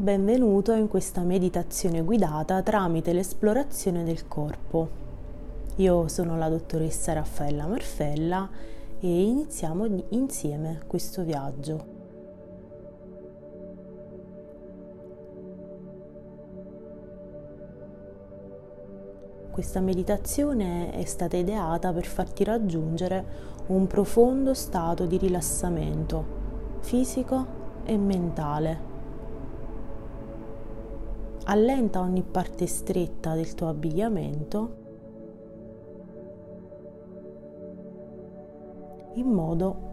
Benvenuto in questa meditazione guidata tramite l'esplorazione del corpo. Io sono la dottoressa Raffaella Marfella e iniziamo insieme questo viaggio. Questa meditazione è stata ideata per farti raggiungere un profondo stato di rilassamento fisico e mentale allenta ogni parte stretta del tuo abbigliamento in modo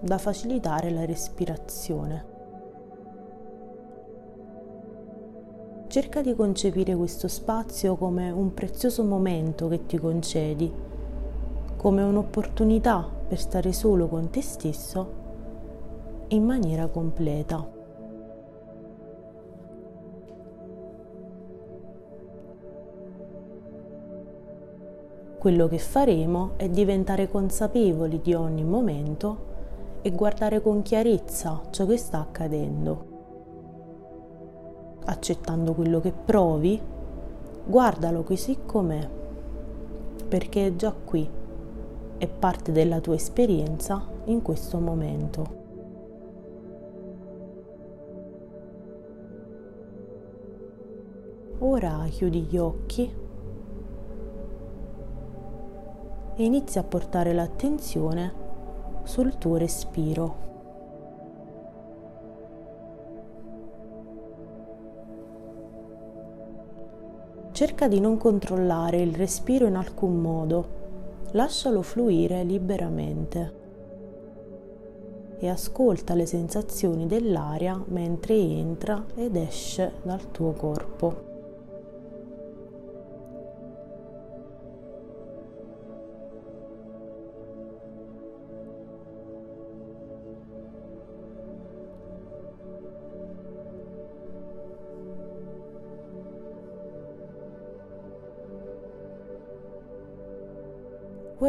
da facilitare la respirazione. Cerca di concepire questo spazio come un prezioso momento che ti concedi, come un'opportunità per stare solo con te stesso in maniera completa. Quello che faremo è diventare consapevoli di ogni momento e guardare con chiarezza ciò che sta accadendo. Accettando quello che provi, guardalo così com'è, perché è già qui, è parte della tua esperienza in questo momento. Ora chiudi gli occhi e inizia a portare l'attenzione sul tuo respiro. Cerca di non controllare il respiro in alcun modo, lascialo fluire liberamente e ascolta le sensazioni dell'aria mentre entra ed esce dal tuo corpo.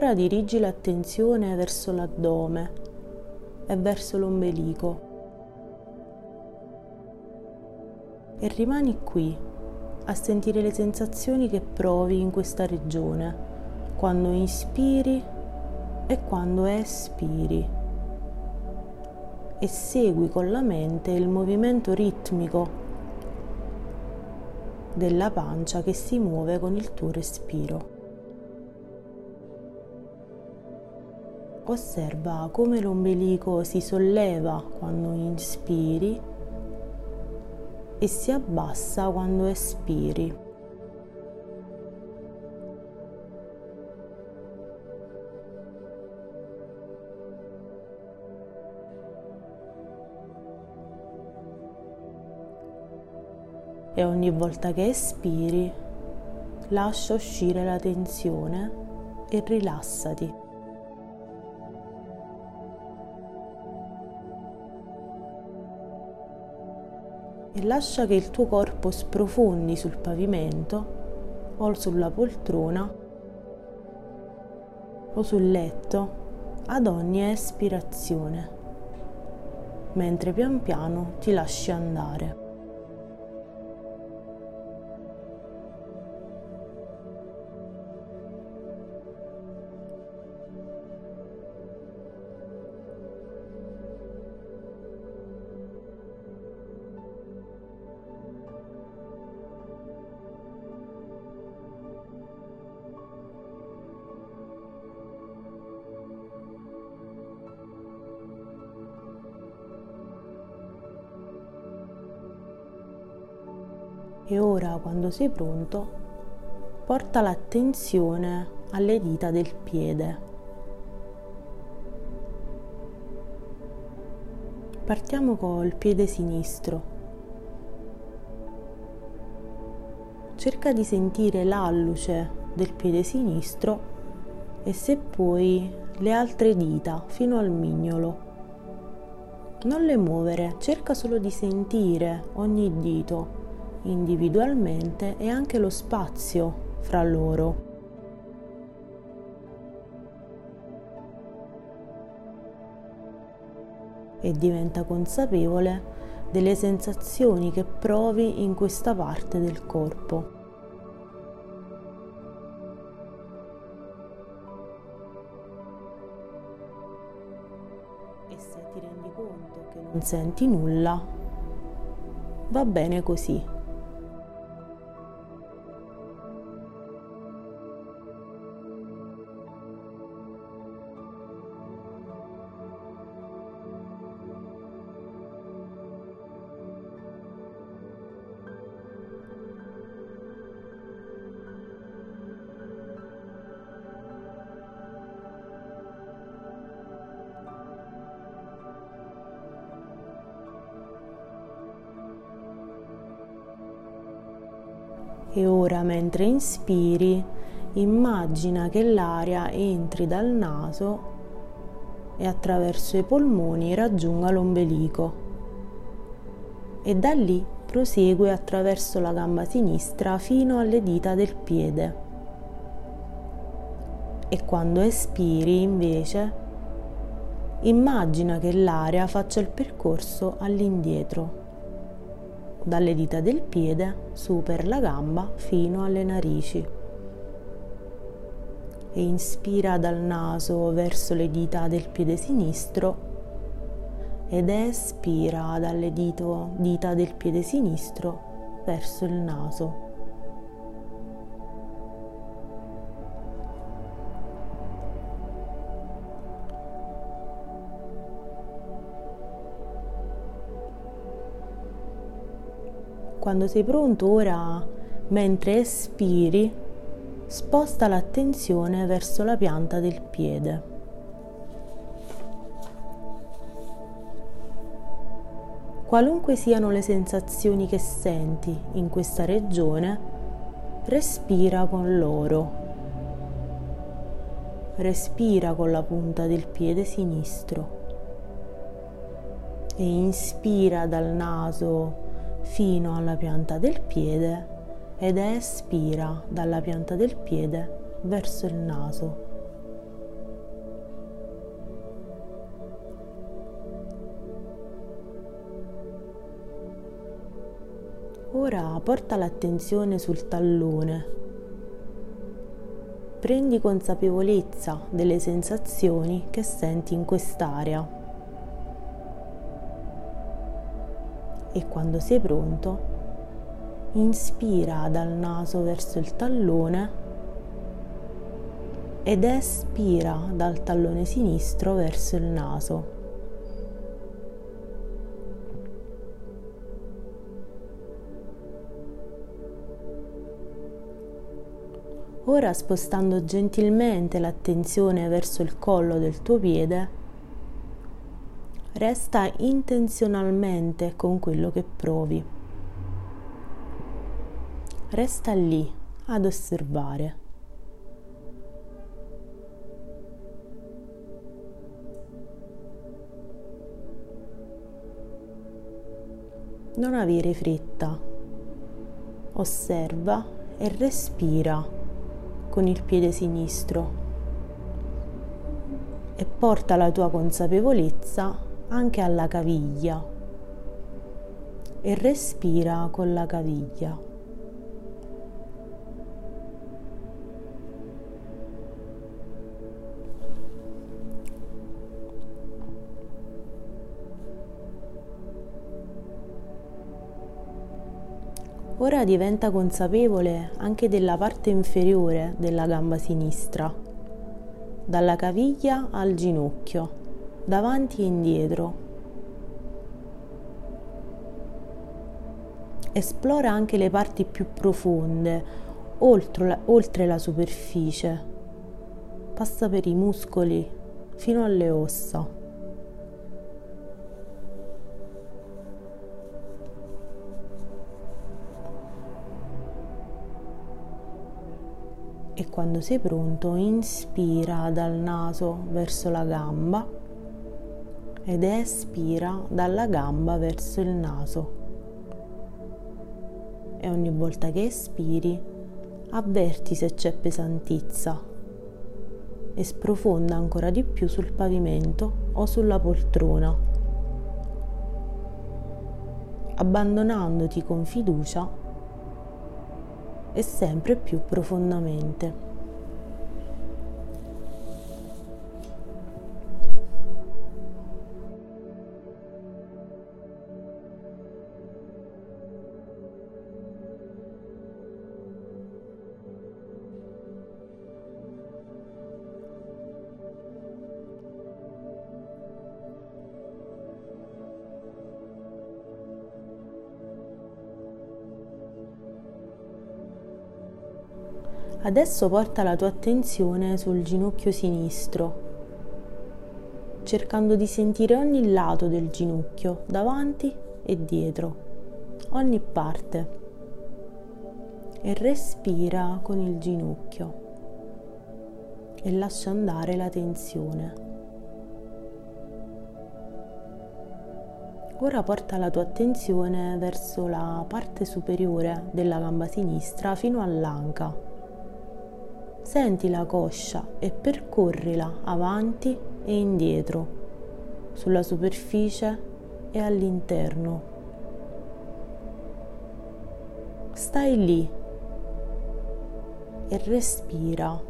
Ora dirigi l'attenzione verso l'addome e verso l'ombelico e rimani qui a sentire le sensazioni che provi in questa regione quando inspiri e quando espiri e segui con la mente il movimento ritmico della pancia che si muove con il tuo respiro. Osserva come l'ombelico si solleva quando inspiri e si abbassa quando espiri. E ogni volta che espiri, lascia uscire la tensione e rilassati. Lascia che il tuo corpo sprofondi sul pavimento o sulla poltrona o sul letto ad ogni espirazione, mentre pian piano ti lasci andare. E ora, quando sei pronto, porta l'attenzione alle dita del piede. Partiamo col piede sinistro. Cerca di sentire l'alluce del piede sinistro e se puoi le altre dita fino al mignolo. Non le muovere, cerca solo di sentire ogni dito individualmente e anche lo spazio fra loro. E diventa consapevole delle sensazioni che provi in questa parte del corpo. E se ti rendi conto che non senti nulla, va bene così. Mentre inspiri, immagina che l'aria entri dal naso e attraverso i polmoni raggiunga l'ombelico. E da lì prosegue attraverso la gamba sinistra fino alle dita del piede. E quando espiri, invece, immagina che l'aria faccia il percorso all'indietro dalle dita del piede su per la gamba fino alle narici. E inspira dal naso verso le dita del piede sinistro ed espira dalle dito, dita del piede sinistro verso il naso. Quando sei pronto ora, mentre espiri, sposta l'attenzione verso la pianta del piede. Qualunque siano le sensazioni che senti in questa regione, respira con loro. Respira con la punta del piede sinistro e inspira dal naso fino alla pianta del piede ed espira dalla pianta del piede verso il naso. Ora porta l'attenzione sul tallone. Prendi consapevolezza delle sensazioni che senti in quest'area. E quando sei pronto inspira dal naso verso il tallone ed espira dal tallone sinistro verso il naso. Ora spostando gentilmente l'attenzione verso il collo del tuo piede, resta intenzionalmente con quello che provi. Resta lì ad osservare. Non avere fretta. Osserva e respira con il piede sinistro e porta la tua consapevolezza anche alla caviglia e respira con la caviglia. Ora diventa consapevole anche della parte inferiore della gamba sinistra, dalla caviglia al ginocchio davanti e indietro. Esplora anche le parti più profonde, oltre oltre la superficie. Passa per i muscoli fino alle ossa. E quando sei pronto, inspira dal naso verso la gamba ed espira dalla gamba verso il naso. E ogni volta che espiri, avverti se c'è pesantezza e sprofonda ancora di più sul pavimento o sulla poltrona. abbandonandoti con fiducia e sempre più profondamente. Adesso porta la tua attenzione sul ginocchio sinistro, cercando di sentire ogni lato del ginocchio, davanti e dietro, ogni parte. E respira con il ginocchio e lascia andare la tensione. Ora porta la tua attenzione verso la parte superiore della gamba sinistra fino all'anca Senti la coscia e percorrila avanti e indietro, sulla superficie e all'interno. Stai lì e respira.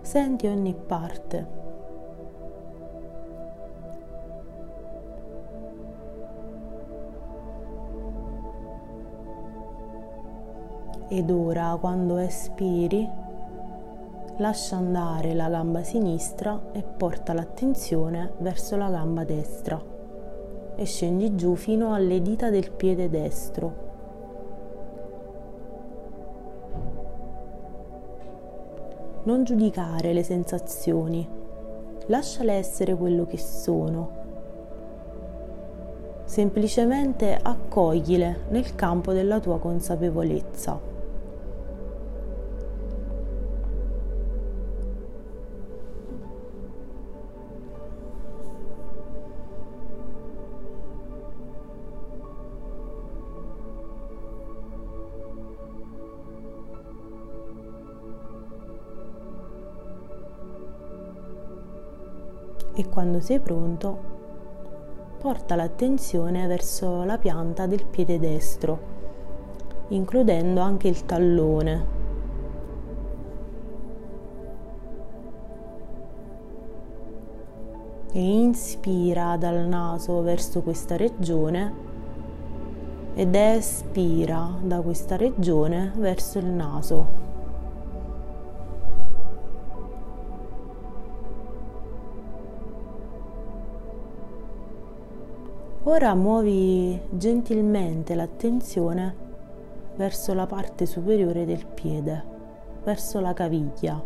Senti ogni parte. Ed ora quando espiri lascia andare la gamba sinistra e porta l'attenzione verso la gamba destra e scendi giù fino alle dita del piede destro. Non giudicare le sensazioni, lasciale essere quello che sono. Semplicemente accoglile nel campo della tua consapevolezza. E quando sei pronto porta l'attenzione verso la pianta del piede destro, includendo anche il tallone. E inspira dal naso verso questa regione ed espira da questa regione verso il naso. Ora muovi gentilmente l'attenzione verso la parte superiore del piede, verso la caviglia.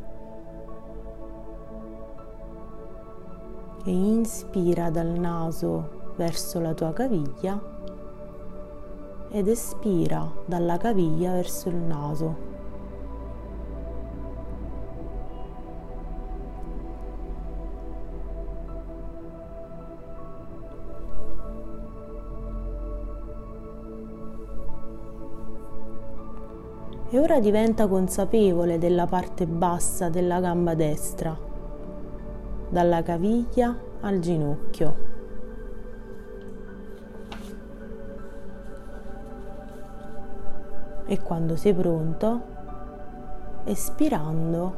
E inspira dal naso verso la tua caviglia ed espira dalla caviglia verso il naso. Ora diventa consapevole della parte bassa della gamba destra, dalla caviglia al ginocchio. E quando sei pronto, espirando,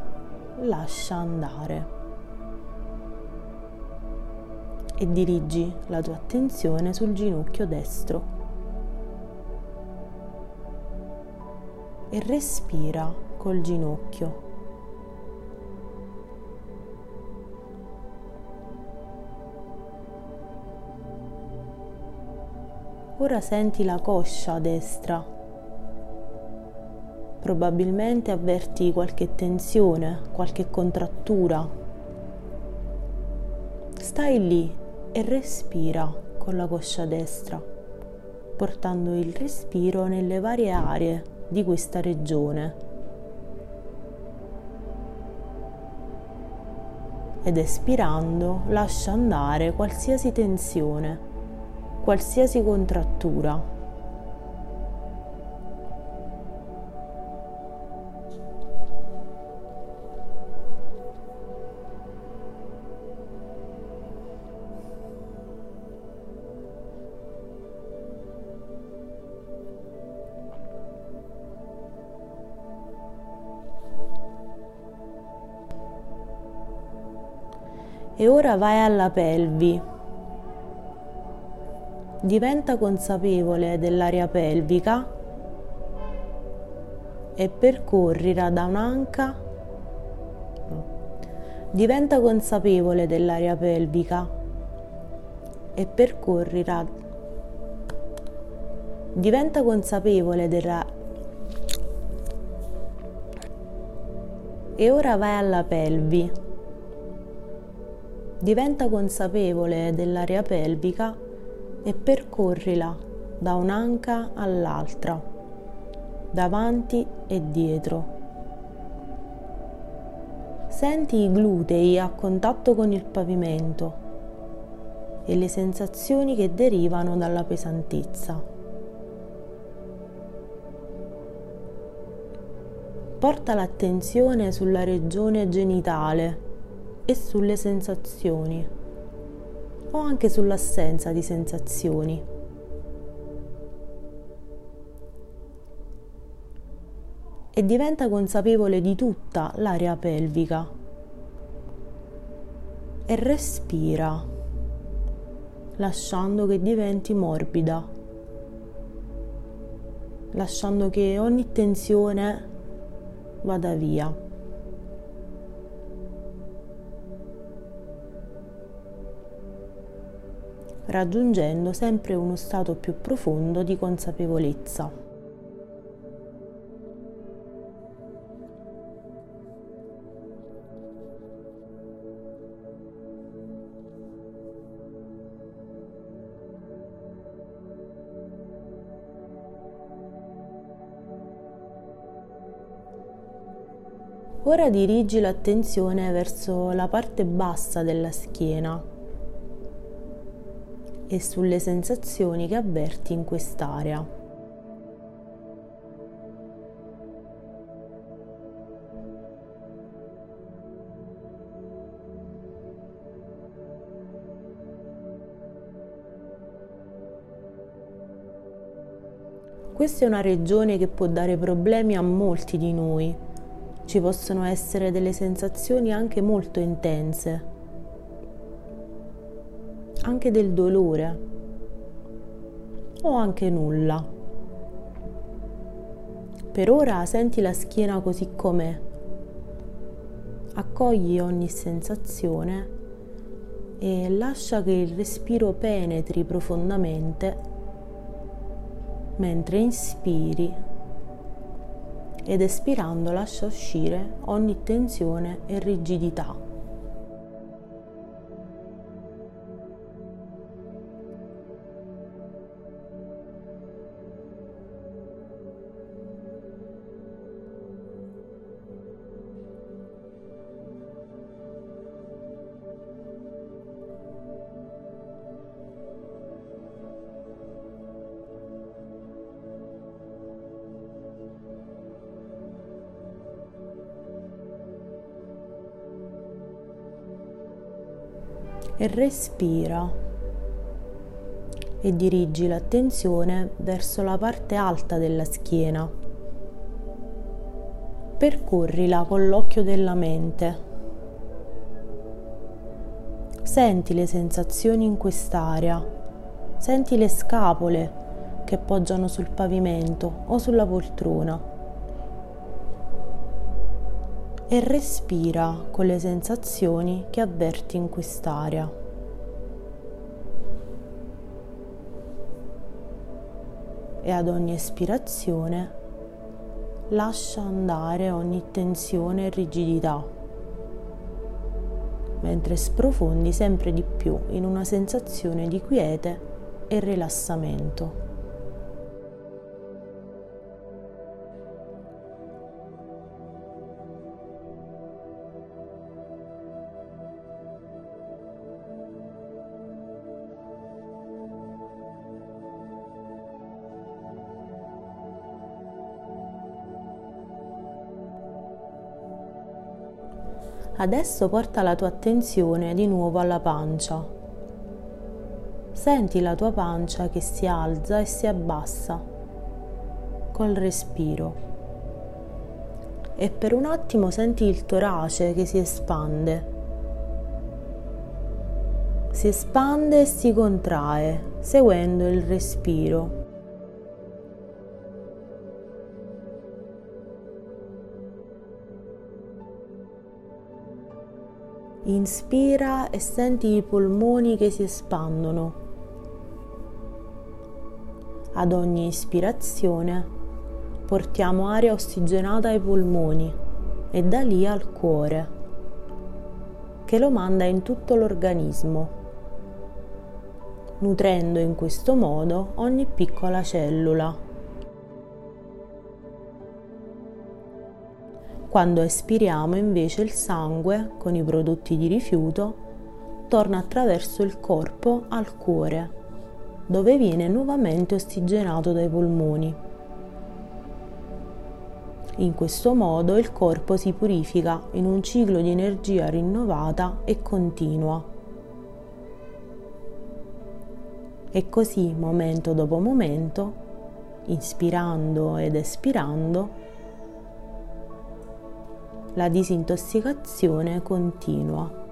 lascia andare e dirigi la tua attenzione sul ginocchio destro. E respira col ginocchio. Ora senti la coscia destra. Probabilmente avverti qualche tensione, qualche contrattura. Stai lì e respira con la coscia destra, portando il respiro nelle varie aree di questa regione. Ed espirando lascia andare qualsiasi tensione, qualsiasi contrattura. E ora vai alla pelvi. Diventa consapevole dell'area pelvica e percorrila da un'anca. Diventa consapevole dell'area pelvica e percorrila. Diventa consapevole della e ora vai alla pelvi. Diventa consapevole dell'area pelvica e percorrila da un'anca all'altra, davanti e dietro. Senti i glutei a contatto con il pavimento e le sensazioni che derivano dalla pesantezza. porta l'attenzione sulla regione genitale e sulle sensazioni o anche sull'assenza di sensazioni. E diventa consapevole di tutta l'area pelvica e respira lasciando che diventi morbida, lasciando che ogni tensione vada via. Raggiungendo sempre uno stato più profondo di consapevolezza. Ora dirigi l'attenzione verso la parte bassa della schiena e sulle sensazioni che avverti in quest'area. Questa è una regione che può dare problemi a molti di noi ci possono essere delle sensazioni anche molto intense, anche del dolore o anche nulla. Per ora senti la schiena così com'è, accogli ogni sensazione e lascia che il respiro penetri profondamente mentre inspiri ed espirando lascia uscire ogni tensione e rigidità. E respira e dirigi l'attenzione verso la parte alta della schiena. Percorrila con l'occhio della mente. Senti le sensazioni in quest'area, senti le scapole che poggiano sul pavimento o sulla poltrona e respira con le sensazioni che avverti in quest'area. E ad ogni espirazione lascia andare ogni tensione e rigidità, mentre sprofondi sempre di più in una sensazione di quiete e rilassamento. Adesso porta la tua attenzione di nuovo alla pancia. Senti la tua pancia che si alza e si abbassa col respiro. E per un attimo senti il torace che si espande. si espande e si contrae seguendo il respiro. Inspira e senti i polmoni che si espandono. Ad ogni ispirazione portiamo aria ossigenata ai polmoni e da lì al cuore, che lo manda in tutto l'organismo, nutrendo in questo modo ogni piccola cellula. Quando espiriamo invece il sangue con i prodotti di rifiuto torna attraverso il corpo al cuore, dove viene nuovamente ossigenato dai polmoni. In questo modo il corpo si purifica in un ciclo di energia rinnovata e continua. E così, momento dopo momento, inspirando ed espirando, la disintossicazione continua.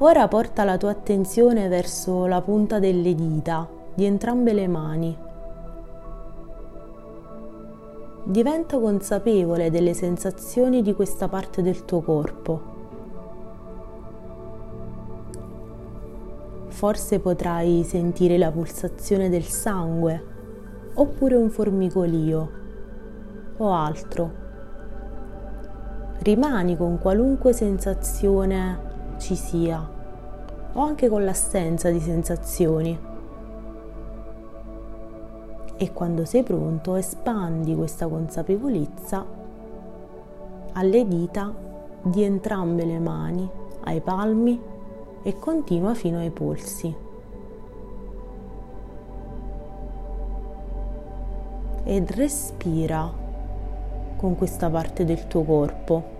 Ora porta la tua attenzione verso la punta delle dita di entrambe le mani. Diventa consapevole delle sensazioni di questa parte del tuo corpo. Forse potrai sentire la pulsazione del sangue oppure un formicolio o altro. Rimani con qualunque sensazione ci sia o anche con l'assenza di sensazioni. E quando sei pronto espandi questa consapevolezza alle dita di entrambe le mani, ai palmi e continua fino ai polsi. Ed respira con questa parte del tuo corpo.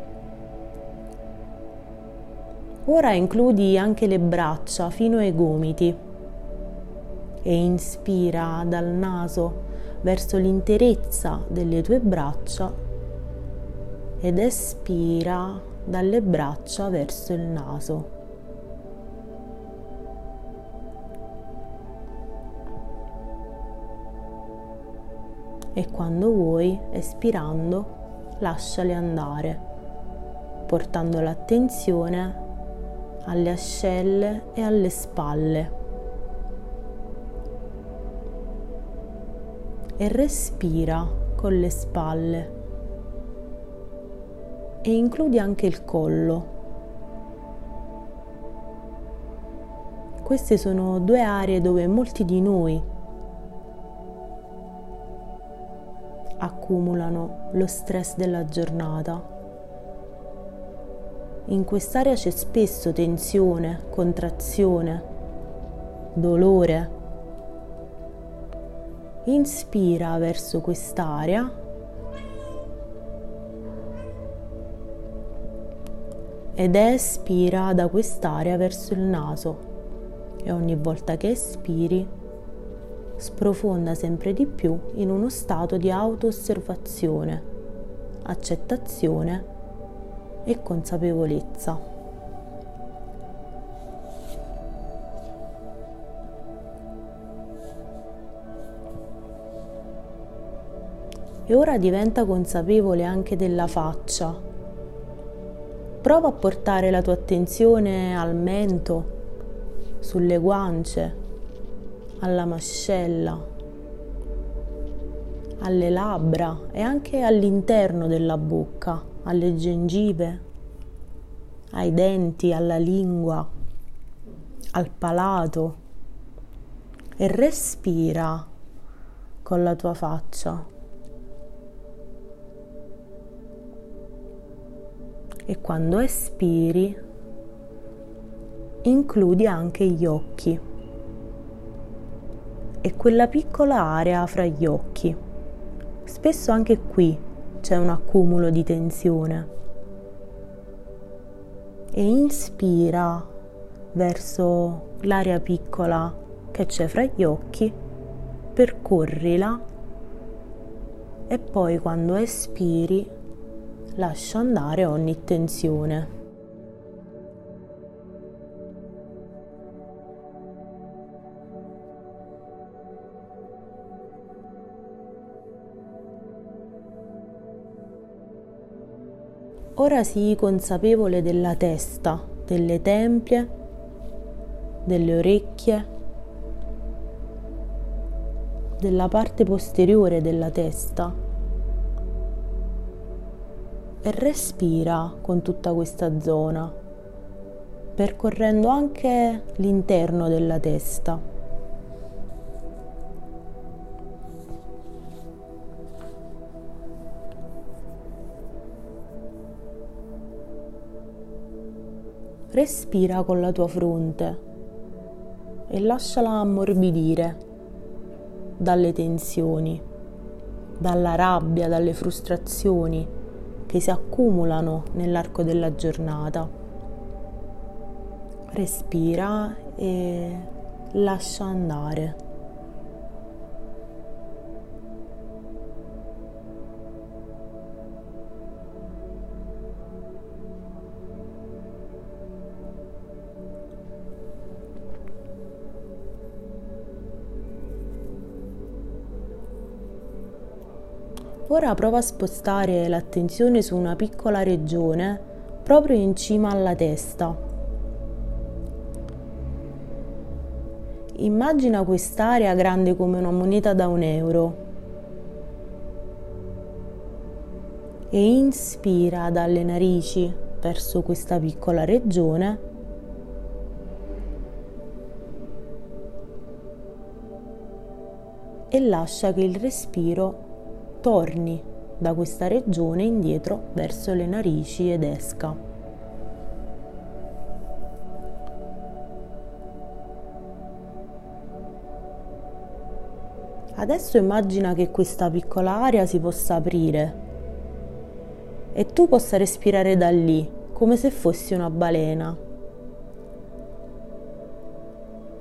Ora includi anche le braccia fino ai gomiti e inspira dal naso verso l'interezza delle tue braccia ed espira dalle braccia verso il naso. E quando vuoi, espirando, lasciali andare, portando l'attenzione alle ascelle e alle spalle. E respira con le spalle e includi anche il collo. Queste sono due aree dove molti di noi accumulano lo stress della giornata. In quest'area c'è spesso tensione, contrazione, dolore. Inspira verso quest'area ed espira da quest'area verso il naso e ogni volta che espiri sprofonda sempre di più in uno stato di auto-osservazione, accettazione e consapevolezza. E ora diventa consapevole anche della faccia. Prova a portare la tua attenzione al mento, sulle guance, alla mascella, alle labbra e anche all'interno della bocca, alle gengive, ai denti, alla lingua, al palato e respira con la tua faccia. E quando espiri, includi anche gli occhi e quella piccola area fra gli occhi. Spesso anche qui c'è un accumulo di tensione. E inspira verso l'area piccola che c'è fra gli occhi, percorrila e poi quando espiri lascia andare ogni tensione. Ora sii consapevole della testa, delle tempie, delle orecchie, della parte posteriore della testa e respira con tutta questa zona, percorrendo anche l'interno della testa. Respira con la tua fronte e lasciala ammorbidire dalle tensioni, dalla rabbia, dalle frustrazioni che si accumulano nell'arco della giornata. Respira e lascia andare. Ora prova a spostare l'attenzione su una piccola regione proprio in cima alla testa. Immagina quest'area grande come una moneta da un euro e inspira dalle narici verso questa piccola regione e lascia che il respiro torni da questa regione indietro verso le narici ed esca. Adesso immagina che questa piccola area si possa aprire e tu possa respirare da lì come se fossi una balena.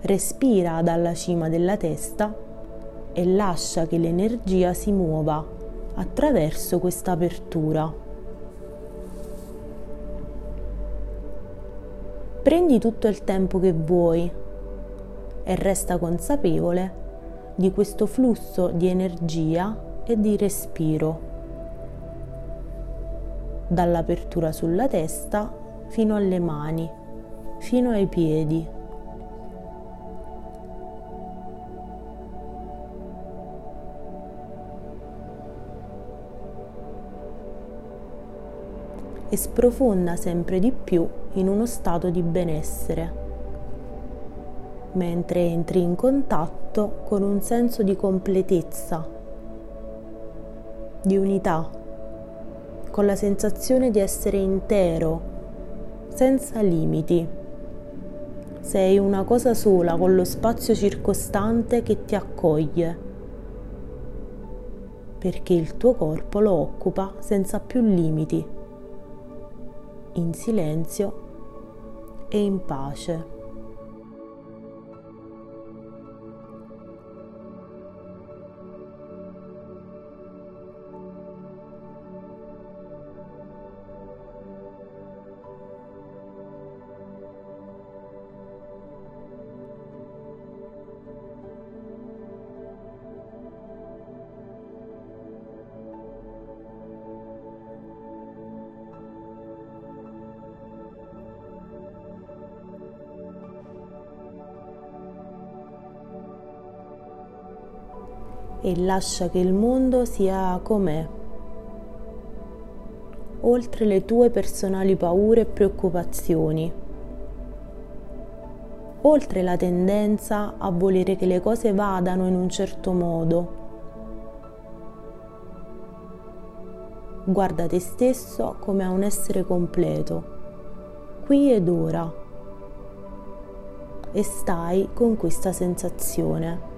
Respira dalla cima della testa e lascia che l'energia si muova attraverso questa apertura. Prendi tutto il tempo che vuoi e resta consapevole di questo flusso di energia e di respiro, dall'apertura sulla testa fino alle mani, fino ai piedi. E sprofonda sempre di più in uno stato di benessere, mentre entri in contatto con un senso di completezza, di unità, con la sensazione di essere intero, senza limiti. Sei una cosa sola con lo spazio circostante che ti accoglie, perché il tuo corpo lo occupa senza più limiti in silenzio e in pace. E lascia che il mondo sia com'è, oltre le tue personali paure e preoccupazioni, oltre la tendenza a volere che le cose vadano in un certo modo. Guarda te stesso come a un essere completo, qui ed ora, e stai con questa sensazione.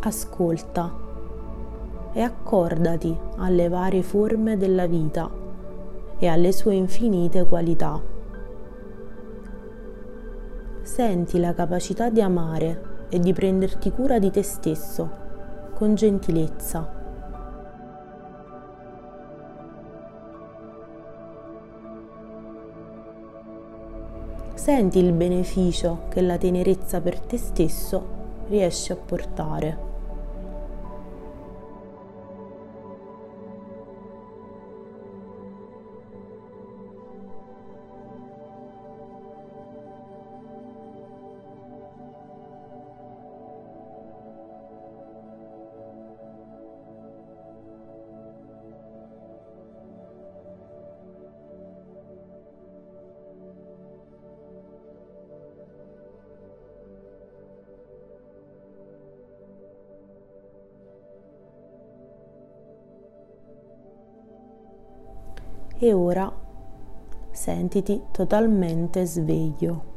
Ascolta e accordati alle varie forme della vita e alle sue infinite qualità. Senti la capacità di amare e di prenderti cura di te stesso con gentilezza. Senti il beneficio che la tenerezza per te stesso riesce a portare. E ora sentiti totalmente sveglio.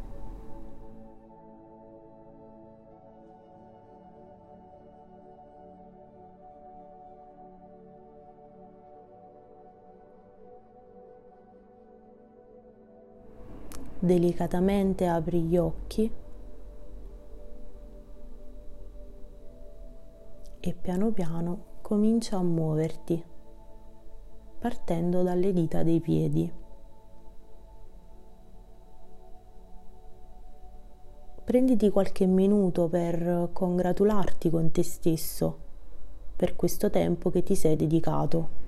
Delicatamente apri gli occhi e piano piano comincia a muoverti partendo dalle dita dei piedi. Prenditi qualche minuto per congratularti con te stesso per questo tempo che ti sei dedicato.